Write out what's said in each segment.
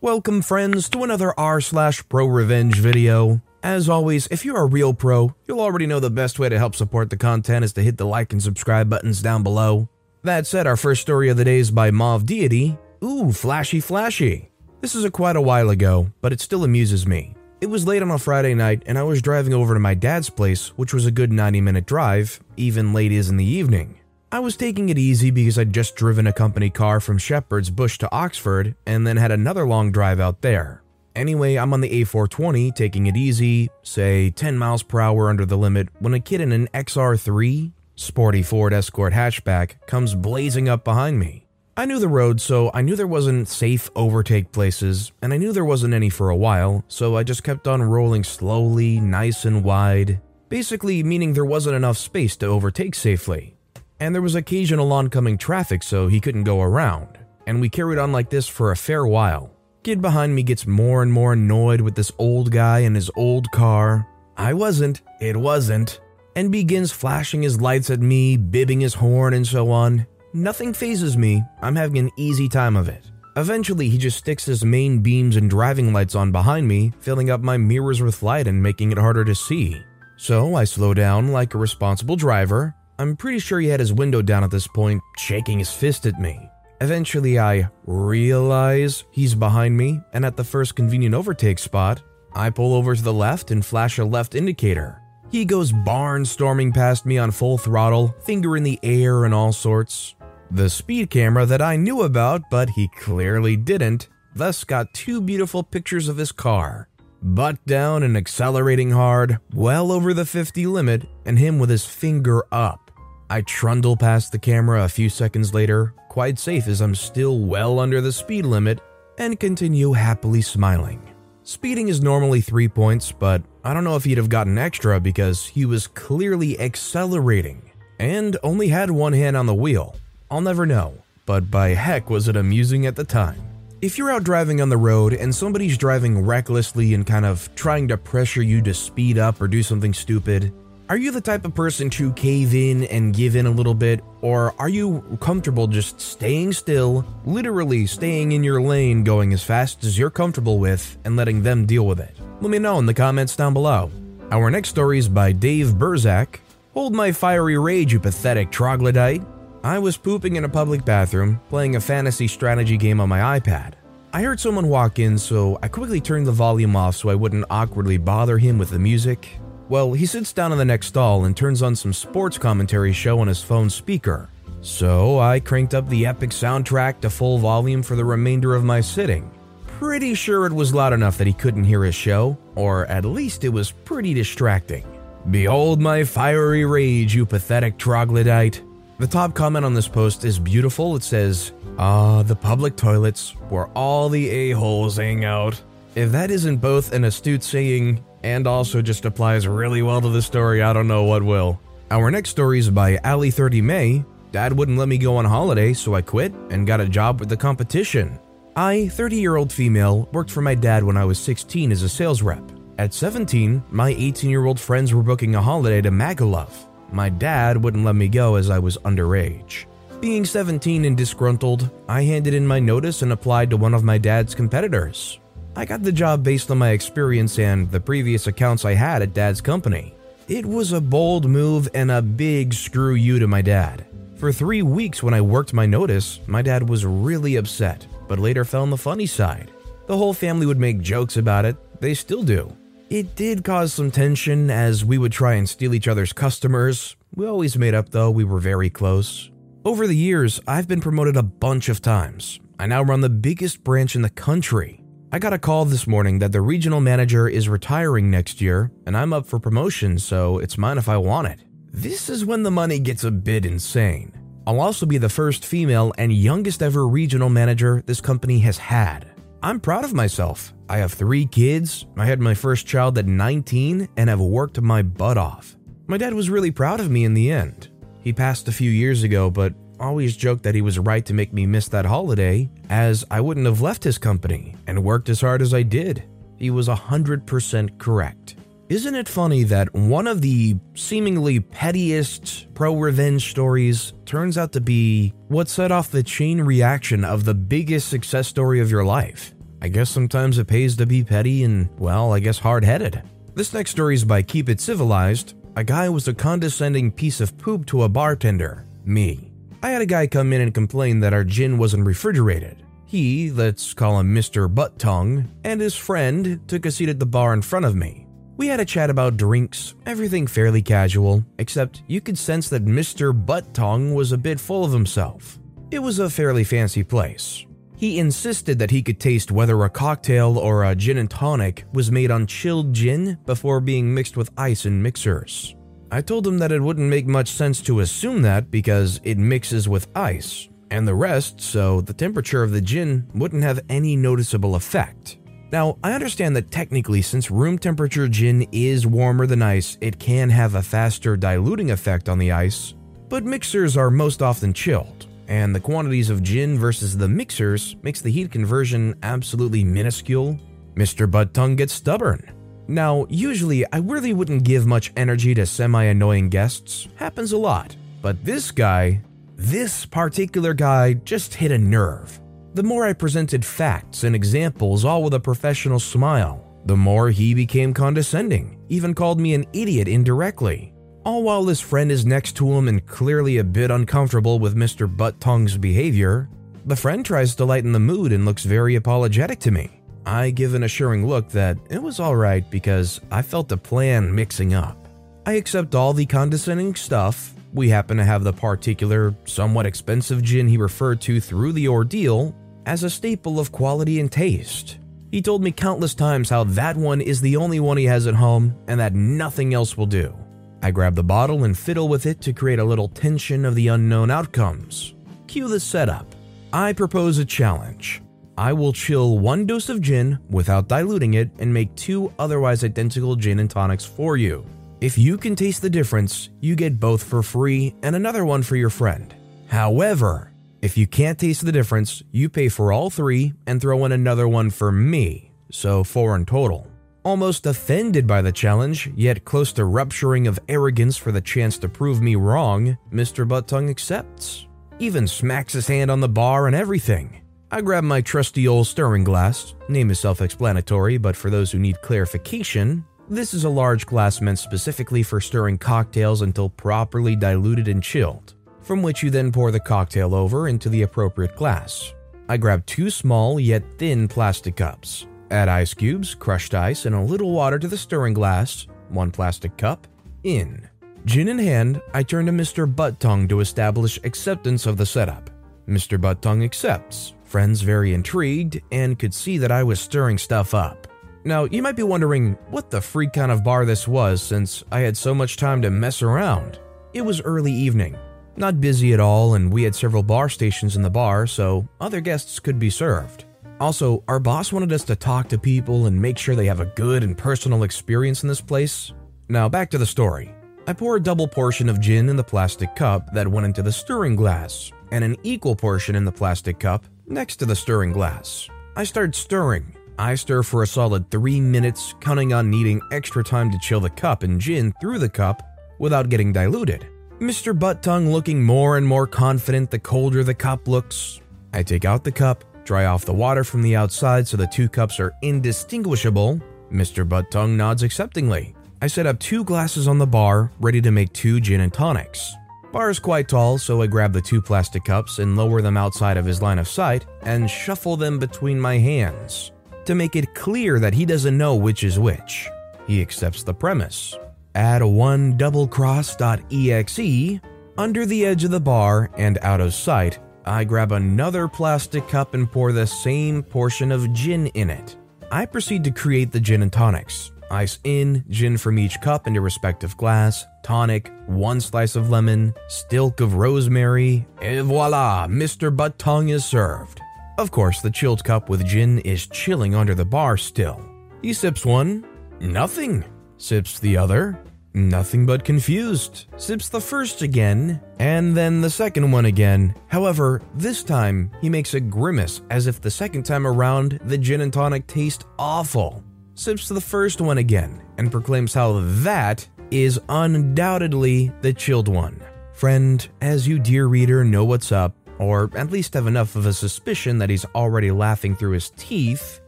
Welcome, friends, to another r slash pro revenge video. As always, if you're a real pro, you'll already know the best way to help support the content is to hit the like and subscribe buttons down below. That said, our first story of the day is by Mauve Deity. Ooh, flashy flashy. This is a quite a while ago, but it still amuses me. It was late on a Friday night, and I was driving over to my dad's place, which was a good 90 minute drive, even late as in the evening. I was taking it easy because I'd just driven a company car from Shepherd's Bush to Oxford and then had another long drive out there. Anyway, I'm on the A420 taking it easy, say 10 miles per hour under the limit, when a kid in an XR3, sporty Ford Escort hatchback, comes blazing up behind me. I knew the road, so I knew there wasn't safe overtake places, and I knew there wasn't any for a while, so I just kept on rolling slowly, nice and wide, basically meaning there wasn't enough space to overtake safely and there was occasional oncoming traffic so he couldn't go around, and we carried on like this for a fair while. Kid behind me gets more and more annoyed with this old guy and his old car. I wasn't, it wasn't, and begins flashing his lights at me, bibbing his horn, and so on. Nothing phases me, I'm having an easy time of it. Eventually, he just sticks his main beams and driving lights on behind me, filling up my mirrors with light and making it harder to see. So I slow down like a responsible driver, I'm pretty sure he had his window down at this point, shaking his fist at me. Eventually, I realize he's behind me, and at the first convenient overtake spot, I pull over to the left and flash a left indicator. He goes barnstorming past me on full throttle, finger in the air and all sorts. The speed camera that I knew about, but he clearly didn't, thus got two beautiful pictures of his car butt down and accelerating hard, well over the 50 limit, and him with his finger up. I trundle past the camera a few seconds later, quite safe as I'm still well under the speed limit, and continue happily smiling. Speeding is normally 3 points, but I don't know if he'd have gotten extra because he was clearly accelerating and only had one hand on the wheel. I'll never know, but by heck was it amusing at the time. If you're out driving on the road and somebody's driving recklessly and kind of trying to pressure you to speed up or do something stupid, are you the type of person to cave in and give in a little bit, or are you comfortable just staying still, literally staying in your lane, going as fast as you're comfortable with, and letting them deal with it? Let me know in the comments down below. Our next story is by Dave Burzak. Hold my fiery rage, you pathetic troglodyte. I was pooping in a public bathroom, playing a fantasy strategy game on my iPad. I heard someone walk in, so I quickly turned the volume off so I wouldn't awkwardly bother him with the music. Well, he sits down in the next stall and turns on some sports commentary show on his phone speaker. So I cranked up the epic soundtrack to full volume for the remainder of my sitting. Pretty sure it was loud enough that he couldn't hear his show, or at least it was pretty distracting. Behold my fiery rage, you pathetic troglodyte. The top comment on this post is beautiful. It says, Ah, the public toilets, where all the a-holes hang out. If that isn't both an astute saying and also just applies really well to the story. I don't know what will. Our next story is by Ali 30 May. Dad wouldn't let me go on holiday, so I quit and got a job with the competition. I, 30 year old female, worked for my dad when I was 16 as a sales rep. At 17, my 18 year old friends were booking a holiday to Magaluf. My dad wouldn't let me go as I was underage. Being 17 and disgruntled, I handed in my notice and applied to one of my dad's competitors. I got the job based on my experience and the previous accounts I had at dad's company. It was a bold move and a big screw you to my dad. For three weeks, when I worked my notice, my dad was really upset, but later fell on the funny side. The whole family would make jokes about it, they still do. It did cause some tension as we would try and steal each other's customers. We always made up though, we were very close. Over the years, I've been promoted a bunch of times. I now run the biggest branch in the country. I got a call this morning that the regional manager is retiring next year, and I'm up for promotion, so it's mine if I want it. This is when the money gets a bit insane. I'll also be the first female and youngest ever regional manager this company has had. I'm proud of myself. I have three kids, I had my first child at 19, and have worked my butt off. My dad was really proud of me in the end. He passed a few years ago, but always joked that he was right to make me miss that holiday, as I wouldn't have left his company and worked as hard as I did. He was 100% correct. Isn't it funny that one of the seemingly pettiest pro revenge stories turns out to be what set off the chain reaction of the biggest success story of your life? I guess sometimes it pays to be petty and, well, I guess hard headed. This next story is by Keep It Civilized. A guy was a condescending piece of poop to a bartender, me. I had a guy come in and complain that our gin wasn't refrigerated. He, let's call him Mr. Butt Tongue, and his friend took a seat at the bar in front of me. We had a chat about drinks, everything fairly casual, except you could sense that Mr. Butt Tongue was a bit full of himself. It was a fairly fancy place. He insisted that he could taste whether a cocktail or a gin and tonic was made on chilled gin before being mixed with ice in mixers. I told him that it wouldn't make much sense to assume that because it mixes with ice, and the rest, so the temperature of the gin wouldn't have any noticeable effect. Now, I understand that technically, since room temperature gin is warmer than ice, it can have a faster diluting effect on the ice, but mixers are most often chilled, and the quantities of gin versus the mixers makes the heat conversion absolutely minuscule. Mr. Butt Tongue gets stubborn. Now, usually I really wouldn't give much energy to semi annoying guests, happens a lot, but this guy, this particular guy just hit a nerve. The more I presented facts and examples, all with a professional smile, the more he became condescending, even called me an idiot indirectly. All while his friend is next to him and clearly a bit uncomfortable with Mr. Butt Tongue's behavior, the friend tries to lighten the mood and looks very apologetic to me. I give an assuring look that it was alright because I felt the plan mixing up. I accept all the condescending stuff. We happen to have the particular, somewhat expensive gin he referred to through the ordeal as a staple of quality and taste. He told me countless times how that one is the only one he has at home and that nothing else will do. I grab the bottle and fiddle with it to create a little tension of the unknown outcomes. Cue the setup. I propose a challenge. I will chill one dose of gin without diluting it and make two otherwise identical gin and tonics for you. If you can taste the difference, you get both for free and another one for your friend. However, if you can't taste the difference, you pay for all three and throw in another one for me, so four in total. Almost offended by the challenge, yet close to rupturing of arrogance for the chance to prove me wrong, Mr. Butt Tongue accepts. Even smacks his hand on the bar and everything. I grab my trusty old stirring glass. Name is self explanatory, but for those who need clarification, this is a large glass meant specifically for stirring cocktails until properly diluted and chilled from which you then pour the cocktail over into the appropriate glass. I grab two small yet thin plastic cups. Add ice cubes, crushed ice, and a little water to the stirring glass, one plastic cup, in. Gin in hand, I turn to Mr. Butt Tongue to establish acceptance of the setup. Mr. Butt Tongue accepts, friends very intrigued, and could see that I was stirring stuff up. Now, you might be wondering what the freak kind of bar this was since I had so much time to mess around. It was early evening, not busy at all, and we had several bar stations in the bar, so other guests could be served. Also, our boss wanted us to talk to people and make sure they have a good and personal experience in this place. Now, back to the story. I pour a double portion of gin in the plastic cup that went into the stirring glass, and an equal portion in the plastic cup next to the stirring glass. I start stirring. I stir for a solid three minutes, counting on needing extra time to chill the cup and gin through the cup without getting diluted. Mr. Butt Tongue looking more and more confident the colder the cup looks. I take out the cup, dry off the water from the outside so the two cups are indistinguishable. Mr. Butt Tongue nods acceptingly. I set up two glasses on the bar, ready to make two gin and tonics. Bar is quite tall, so I grab the two plastic cups and lower them outside of his line of sight and shuffle them between my hands to make it clear that he doesn't know which is which. He accepts the premise add one double doublecross.exe under the edge of the bar and out of sight. I grab another plastic cup and pour the same portion of gin in it. I proceed to create the gin and tonics. Ice in, gin from each cup into respective glass, tonic, one slice of lemon, stilk of rosemary, et voila, Mr. Butt Tongue is served. Of course, the chilled cup with gin is chilling under the bar still. He sips one, nothing. Sips the other, nothing but confused. Sips the first again, and then the second one again. However, this time he makes a grimace as if the second time around the gin and tonic taste awful. Sips the first one again and proclaims how that is undoubtedly the chilled one. Friend, as you, dear reader, know what's up, or at least have enough of a suspicion that he's already laughing through his teeth,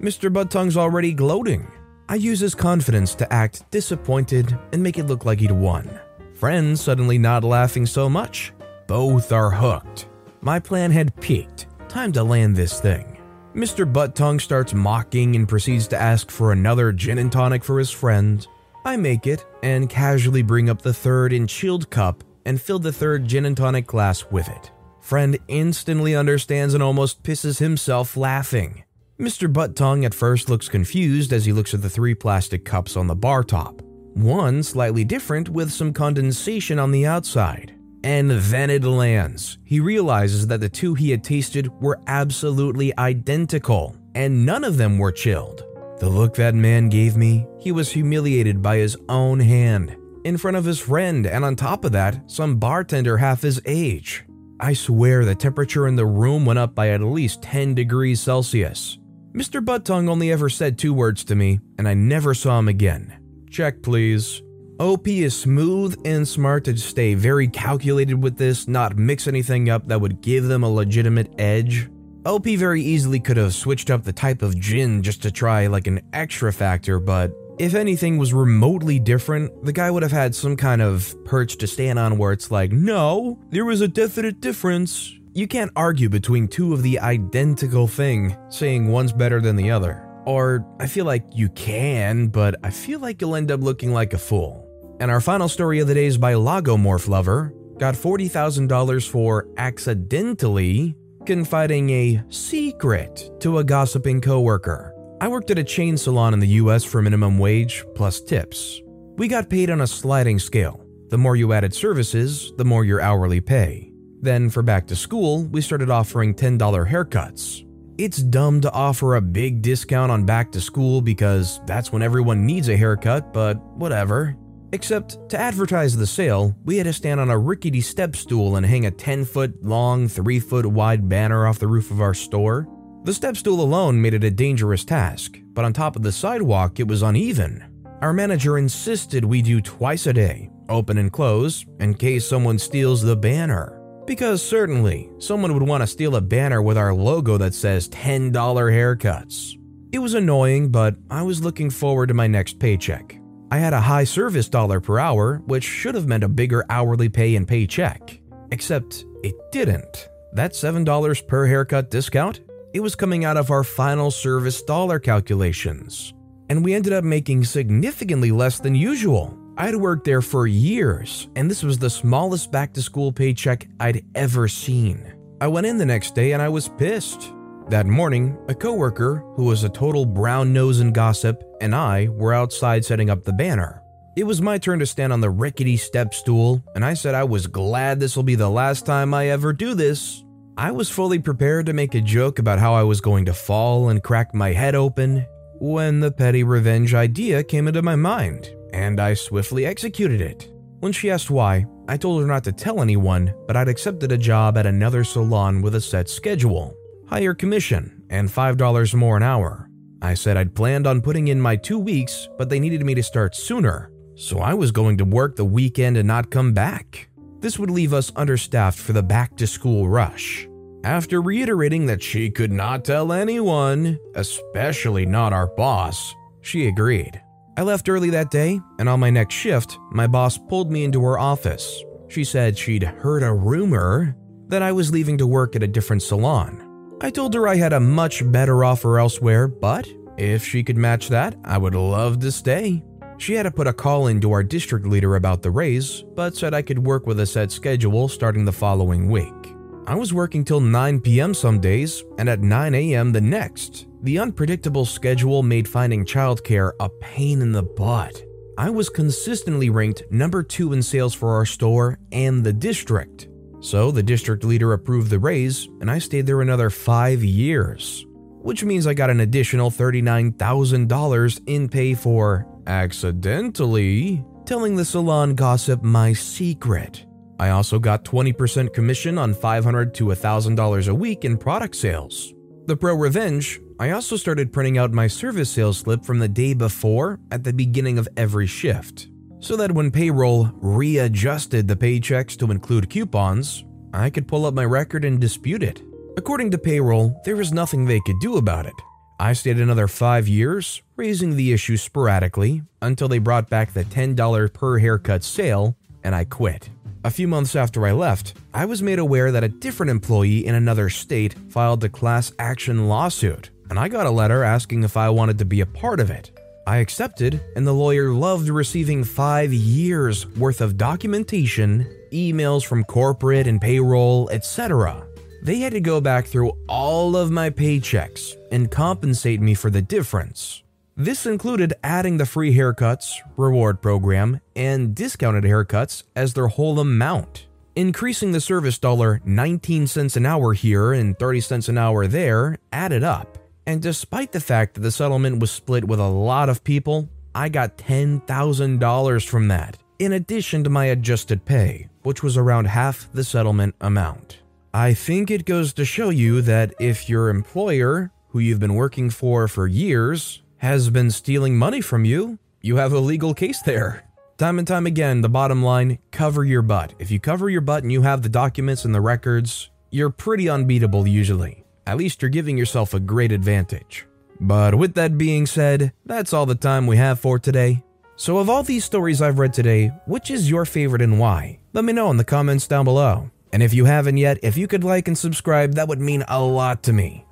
Mr. Tongue's already gloating. I use his confidence to act disappointed and make it look like he'd won. Friends suddenly not laughing so much. Both are hooked. My plan had peaked. Time to land this thing. Mr. Butt Tongue starts mocking and proceeds to ask for another gin and tonic for his friend. I make it and casually bring up the third in chilled cup and fill the third gin and tonic glass with it. Friend instantly understands and almost pisses himself laughing. Mr. Butt Tongue at first looks confused as he looks at the three plastic cups on the bar top. One slightly different with some condensation on the outside. And then it lands. He realizes that the two he had tasted were absolutely identical, and none of them were chilled. The look that man gave me, he was humiliated by his own hand, in front of his friend, and on top of that, some bartender half his age. I swear the temperature in the room went up by at least 10 degrees Celsius. Mr. Butt Tongue only ever said two words to me, and I never saw him again. Check, please. OP is smooth and smart to stay very calculated with this, not mix anything up that would give them a legitimate edge. OP very easily could have switched up the type of gin just to try like an extra factor, but if anything was remotely different, the guy would have had some kind of perch to stand on where it's like, no, there was a definite difference. You can't argue between two of the identical thing, saying one's better than the other. Or I feel like you can, but I feel like you'll end up looking like a fool. And our final story of the day is by Lagomorph Lover. Got $40,000 for accidentally confiding a secret to a gossiping coworker. I worked at a chain salon in the US for minimum wage plus tips. We got paid on a sliding scale. The more you added services, the more your hourly pay. Then, for back to school, we started offering $10 haircuts. It's dumb to offer a big discount on back to school because that's when everyone needs a haircut, but whatever. Except to advertise the sale, we had to stand on a rickety step stool and hang a 10 foot long, 3 foot wide banner off the roof of our store. The step stool alone made it a dangerous task, but on top of the sidewalk, it was uneven. Our manager insisted we do twice a day, open and close, in case someone steals the banner. Because certainly, someone would want to steal a banner with our logo that says $10 haircuts. It was annoying, but I was looking forward to my next paycheck. I had a high service dollar per hour, which should have meant a bigger hourly pay and paycheck. Except it didn't. That $7 per haircut discount, it was coming out of our final service dollar calculations. And we ended up making significantly less than usual. I'd worked there for years, and this was the smallest back to school paycheck I'd ever seen. I went in the next day and I was pissed. That morning, a coworker, who was a total brown nose and gossip, and I were outside setting up the banner. It was my turn to stand on the rickety step stool, and I said I was glad this will be the last time I ever do this. I was fully prepared to make a joke about how I was going to fall and crack my head open when the petty revenge idea came into my mind and I swiftly executed it. When she asked why, I told her not to tell anyone, but I'd accepted a job at another salon with a set schedule, higher commission, and $5 more an hour. I said I'd planned on putting in my two weeks, but they needed me to start sooner, so I was going to work the weekend and not come back. This would leave us understaffed for the back to school rush. After reiterating that she could not tell anyone, especially not our boss, she agreed. I left early that day, and on my next shift, my boss pulled me into her office. She said she'd heard a rumor that I was leaving to work at a different salon. I told her I had a much better offer elsewhere, but if she could match that, I would love to stay. She had to put a call in to our district leader about the raise, but said I could work with a set schedule starting the following week. I was working till 9 p.m. some days and at 9 a.m. the next. The unpredictable schedule made finding childcare a pain in the butt. I was consistently ranked number two in sales for our store and the district. So the district leader approved the raise, and I stayed there another five years, which means I got an additional $39,000 in pay for accidentally telling the salon gossip my secret. I also got 20% commission on 500 to $1,000 a week in product sales. The Pro Revenge, I also started printing out my service sales slip from the day before at the beginning of every shift, so that when payroll readjusted the paychecks to include coupons, I could pull up my record and dispute it. According to payroll, there was nothing they could do about it. I stayed another five years, raising the issue sporadically until they brought back the $10 per haircut sale, and I quit. A few months after I left, I was made aware that a different employee in another state filed a class action lawsuit, and I got a letter asking if I wanted to be a part of it. I accepted, and the lawyer loved receiving five years worth of documentation, emails from corporate and payroll, etc. They had to go back through all of my paychecks and compensate me for the difference. This included adding the free haircuts, reward program, and discounted haircuts as their whole amount. Increasing the service dollar 19 cents an hour here and 30 cents an hour there added up. And despite the fact that the settlement was split with a lot of people, I got $10,000 from that, in addition to my adjusted pay, which was around half the settlement amount. I think it goes to show you that if your employer, who you've been working for for years, has been stealing money from you, you have a legal case there. Time and time again, the bottom line cover your butt. If you cover your butt and you have the documents and the records, you're pretty unbeatable usually. At least you're giving yourself a great advantage. But with that being said, that's all the time we have for today. So, of all these stories I've read today, which is your favorite and why? Let me know in the comments down below. And if you haven't yet, if you could like and subscribe, that would mean a lot to me.